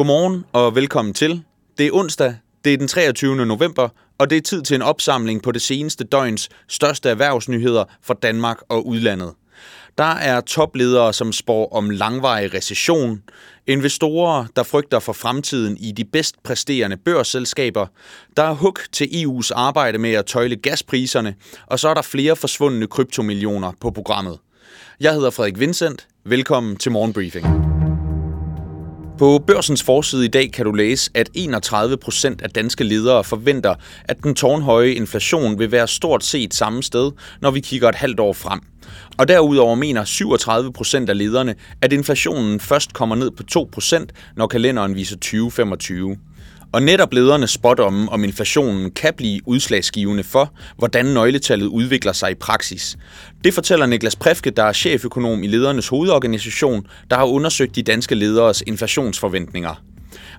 Godmorgen og velkommen til. Det er onsdag, det er den 23. november, og det er tid til en opsamling på det seneste døgns største erhvervsnyheder fra Danmark og udlandet. Der er topledere, som spår om langvarig recession, investorer, der frygter for fremtiden i de bedst præsterende børsselskaber, der er hug til EU's arbejde med at tøjle gaspriserne, og så er der flere forsvundne kryptomillioner på programmet. Jeg hedder Frederik Vincent. Velkommen til Morgenbriefing. På børsens forside i dag kan du læse, at 31 procent af danske ledere forventer, at den tårnhøje inflation vil være stort set samme sted, når vi kigger et halvt år frem. Og derudover mener 37 procent af lederne, at inflationen først kommer ned på 2 procent, når kalenderen viser 2025. Og netop ledernes spådomme om inflationen kan blive udslagsgivende for, hvordan nøgletallet udvikler sig i praksis. Det fortæller Niklas Præfke, der er cheføkonom i ledernes hovedorganisation, der har undersøgt de danske lederes inflationsforventninger.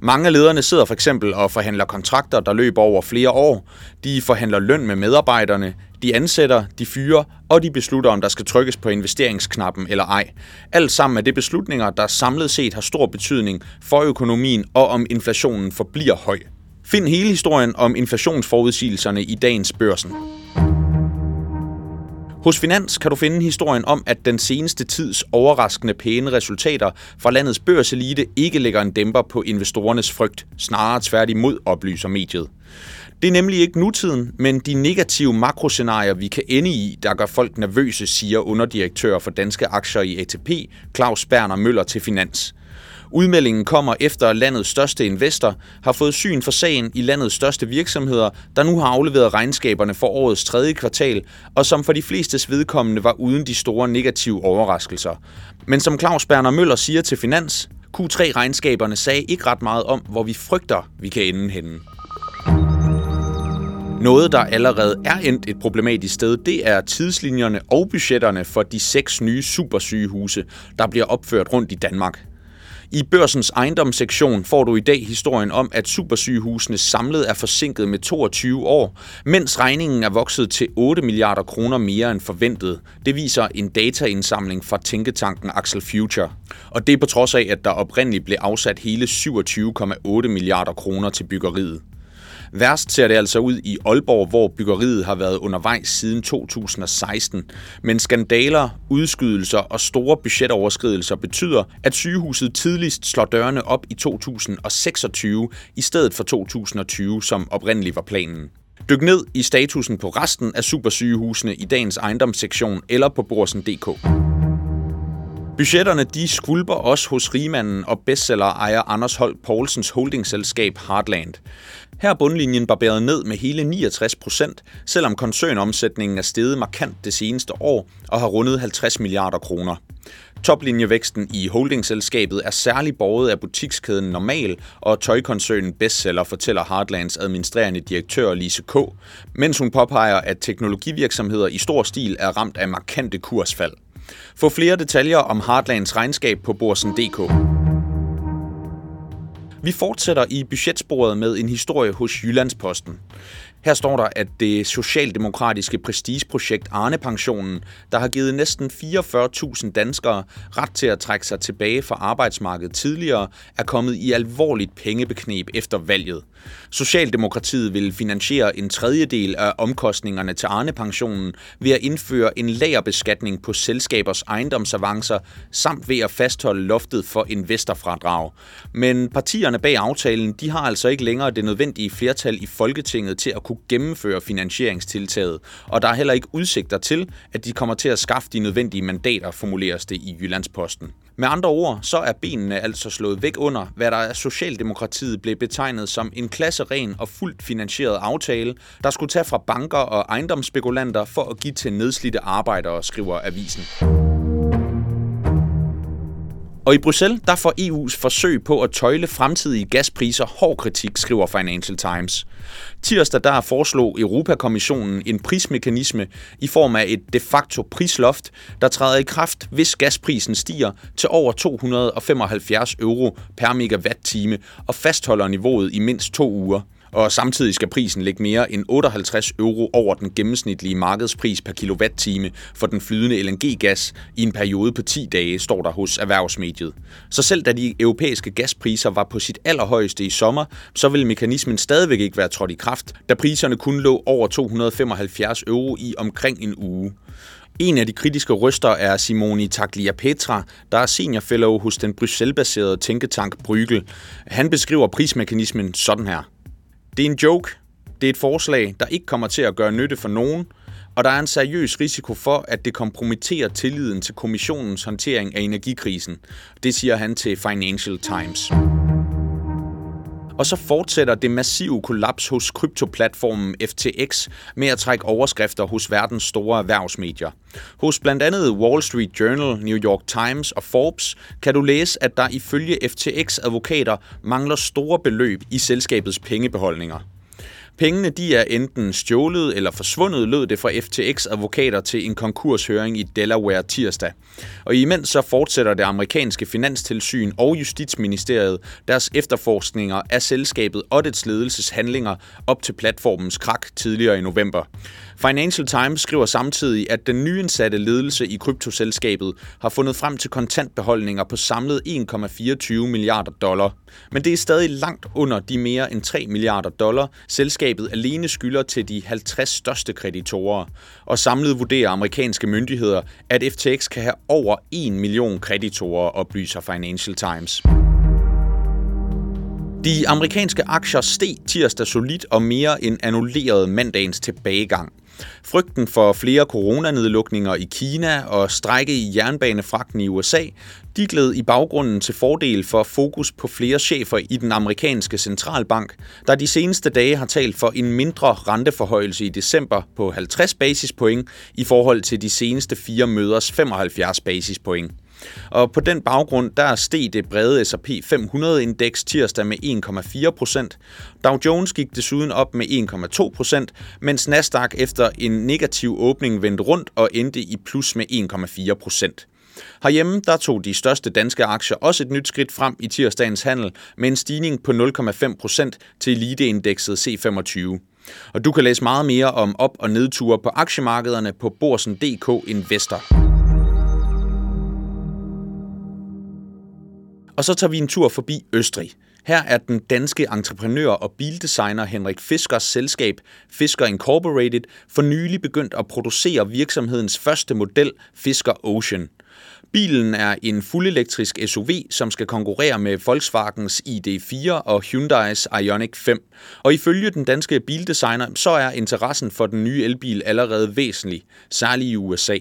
Mange af lederne sidder for eksempel og forhandler kontrakter, der løber over flere år. De forhandler løn med medarbejderne, de ansætter, de fyrer, og de beslutter, om der skal trykkes på investeringsknappen eller ej. Alt sammen er det beslutninger, der samlet set har stor betydning for økonomien og om inflationen forbliver høj. Find hele historien om inflationsforudsigelserne i dagens børsen. Hos Finans kan du finde historien om, at den seneste tids overraskende pæne resultater fra landets børselite ikke lægger en dæmper på investorernes frygt, snarere tværtimod oplyser mediet. Det er nemlig ikke nutiden, men de negative makroscenarier, vi kan ende i, der gør folk nervøse, siger underdirektør for danske aktier i ATP, Claus Berner Møller til Finans. Udmeldingen kommer efter, at landets største investor har fået syn for sagen i landets største virksomheder, der nu har afleveret regnskaberne for årets tredje kvartal, og som for de flestes vedkommende var uden de store negative overraskelser. Men som Claus Berner Møller siger til Finans, Q3-regnskaberne sagde ikke ret meget om, hvor vi frygter, vi kan ende henne. Noget, der allerede er endt et problematisk sted, det er tidslinjerne og budgetterne for de seks nye supersygehuse, der bliver opført rundt i Danmark. I børsens ejendomssektion får du i dag historien om, at supersygehusene samlet er forsinket med 22 år, mens regningen er vokset til 8 milliarder kroner mere end forventet. Det viser en dataindsamling fra tænketanken Axel Future. Og det er på trods af, at der oprindeligt blev afsat hele 27,8 milliarder kroner til byggeriet. Værst ser det altså ud i Aalborg, hvor byggeriet har været undervejs siden 2016. Men skandaler, udskydelser og store budgetoverskridelser betyder, at sygehuset tidligst slår dørene op i 2026 i stedet for 2020, som oprindeligt var planen. Dyk ned i statusen på resten af supersygehusene i dagens ejendomssektion eller på borsen.dk. Budgetterne de skvulper også hos rigmanden og bestseller ejer Anders Holk Poulsens holdingselskab Heartland. Her er bundlinjen barberet ned med hele 69 procent, selvom koncernomsætningen er steget markant det seneste år og har rundet 50 milliarder kroner. Toplinjevæksten i holdingselskabet er særlig borget af butikskæden Normal og tøjkoncernen Bestseller, fortæller Heartlands administrerende direktør Lise K., mens hun påpeger, at teknologivirksomheder i stor stil er ramt af markante kursfald. Få flere detaljer om Heartlands regnskab på borsen.dk. Vi fortsætter i budgetsporet med en historie hos Jyllandsposten. Her står der, at det socialdemokratiske prestigeprojekt Arne-pensionen, der har givet næsten 44.000 danskere ret til at trække sig tilbage fra arbejdsmarkedet tidligere, er kommet i alvorligt pengebeknep efter valget. Socialdemokratiet vil finansiere en tredjedel af omkostningerne til Arne-pensionen ved at indføre en lagerbeskatning på selskabers ejendomsavancer, samt ved at fastholde loftet for investorfradrag. Men partierne bag aftalen, de har altså ikke længere det nødvendige flertal i Folketinget til at kunne gennemføre finansieringstiltaget, og der er heller ikke udsigter til, at de kommer til at skaffe de nødvendige mandater, formuleres det i Jyllandsposten. Med andre ord, så er benene altså slået væk under, hvad der af Socialdemokratiet blev betegnet som en klasseren og fuldt finansieret aftale, der skulle tage fra banker og ejendomsspekulanter for at give til nedslidte arbejdere, skriver avisen. Og i Bruxelles, der får EU's forsøg på at tøjle fremtidige gaspriser hård kritik, skriver Financial Times. Tirsdag der foreslog Europakommissionen en prismekanisme i form af et de facto prisloft, der træder i kraft, hvis gasprisen stiger til over 275 euro per megawatt-time og fastholder niveauet i mindst to uger og samtidig skal prisen ligge mere end 58 euro over den gennemsnitlige markedspris per kilowatt-time for den flydende LNG-gas i en periode på 10 dage, står der hos erhvervsmediet. Så selv da de europæiske gaspriser var på sit allerhøjeste i sommer, så ville mekanismen stadigvæk ikke være trådt i kraft, da priserne kun lå over 275 euro i omkring en uge. En af de kritiske røster er Simoni Tagliapetra, der er senior fellow hos den Bruxelles-baserede tænketank Bruegel. Han beskriver prismekanismen sådan her. Det er en joke. Det er et forslag, der ikke kommer til at gøre nytte for nogen, og der er en seriøs risiko for, at det kompromitterer tilliden til kommissionens håndtering af energikrisen. Det siger han til Financial Times. Og så fortsætter det massive kollaps hos kryptoplatformen FTX med at trække overskrifter hos verdens store erhvervsmedier. Hos blandt andet Wall Street Journal, New York Times og Forbes kan du læse, at der ifølge FTX-advokater mangler store beløb i selskabets pengebeholdninger. Pengene de er enten stjålet eller forsvundet, lød det fra FTX advokater til en konkurshøring i Delaware tirsdag. Og imens så fortsætter det amerikanske finanstilsyn og Justitsministeriet deres efterforskninger af selskabet og dets ledelseshandlinger op til platformens krak tidligere i november. Financial Times skriver samtidig, at den nyindsatte ledelse i kryptoselskabet har fundet frem til kontantbeholdninger på samlet 1,24 milliarder dollar. Men det er stadig langt under de mere end 3 milliarder dollar, selskabet alene skylder til de 50 største kreditorer. Og samlet vurderer amerikanske myndigheder, at FTX kan have over 1 million kreditorer, oplyser Financial Times. De amerikanske aktier steg tirsdag solidt og mere end annullerede mandagens tilbagegang. Frygten for flere coronanedlukninger i Kina og strække i jernbanefragten i USA, de gled i baggrunden til fordel for fokus på flere chefer i den amerikanske centralbank, der de seneste dage har talt for en mindre renteforhøjelse i december på 50 basispoint i forhold til de seneste fire møders 75 basispoint. Og på den baggrund, der steg det brede S&P 500-indeks tirsdag med 1,4 procent. Dow Jones gik desuden op med 1,2 procent, mens Nasdaq efter en negativ åbning vendte rundt og endte i plus med 1,4 procent. Herhjemme der tog de største danske aktier også et nyt skridt frem i tirsdagens handel med en stigning på 0,5% til eliteindekset C25. Og du kan læse meget mere om op- og nedture på aktiemarkederne på borsen.dk Investor. Og så tager vi en tur forbi Østrig. Her er den danske entreprenør og bildesigner Henrik Fiskers selskab Fisker Incorporated for nylig begyndt at producere virksomhedens første model Fisker Ocean. Bilen er en fuldelektrisk SUV, som skal konkurrere med Volkswagens ID4 og Hyundai's Ioniq 5. Og ifølge den danske bildesigner, så er interessen for den nye elbil allerede væsentlig, særligt i USA.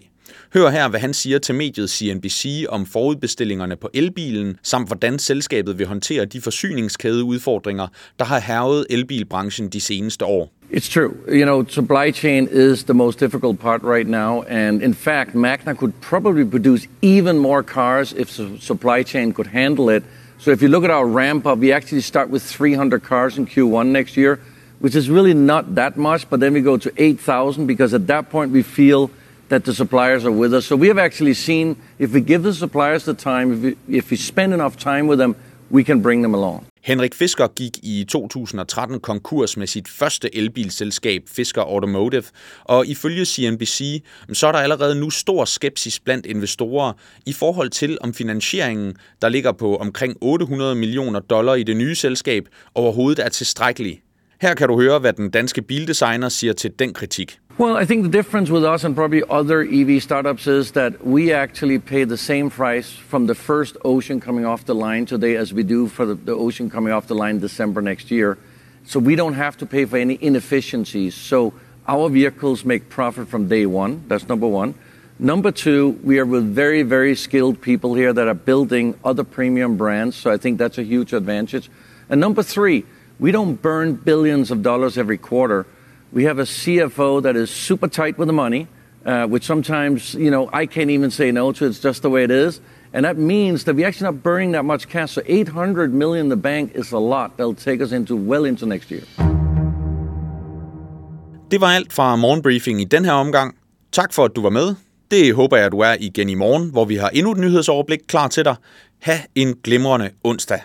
Hør her, hvad han siger til mediet CNBC om forudbestillingerne på elbilen, samt hvordan selskabet vil håndtere de forsyningskædeudfordringer, der har hervet elbilbranchen de seneste år. It's true. You know, supply chain is the most difficult part right now. And in fact, Magna could probably produce even more cars if the supply chain could handle it. So if you look at our ramp up, we actually start with 300 cars in Q1 next year, which is really not that much. But then we go to 8,000 because at that point we feel that the suppliers are with us. So we have actually seen if we give the suppliers the time, if we, if we spend enough time with them, we can bring them along. Henrik Fisker gik i 2013 konkurs med sit første elbilselskab, Fisker Automotive, og ifølge CNBC, så er der allerede nu stor skepsis blandt investorer i forhold til, om finansieringen, der ligger på omkring 800 millioner dollar i det nye selskab, overhovedet er tilstrækkelig. Her kan du høre, hvad den danske bildesigner siger til den kritik. Well, I think the difference with us and probably other EV startups is that we actually pay the same price from the first Ocean coming off the line today as we do for the, Ocean coming off the line December next year. So we don't have to pay for any inefficiencies. So our vehicles make profit from day one. That's number one. Number two, we are with very, very skilled people here that are building other premium brands. So I think that's a huge advantage. And number three, we don't burn billions of dollars every quarter. We have a CFO that is super tight with the money, uh, which sometimes, you know, I can't even say no to. It's just the way it is. And that means that we're actually not burning that much cash. So 800 million in the bank is a lot. That'll take us into well into next year. Det var alt fra morgenbriefing i den her omgang. Tak for, at du var med. Det håber jeg, at du er igen i morgen, hvor vi har endnu et nyhedsoverblik klar til dig. Ha' en glimrende onsdag.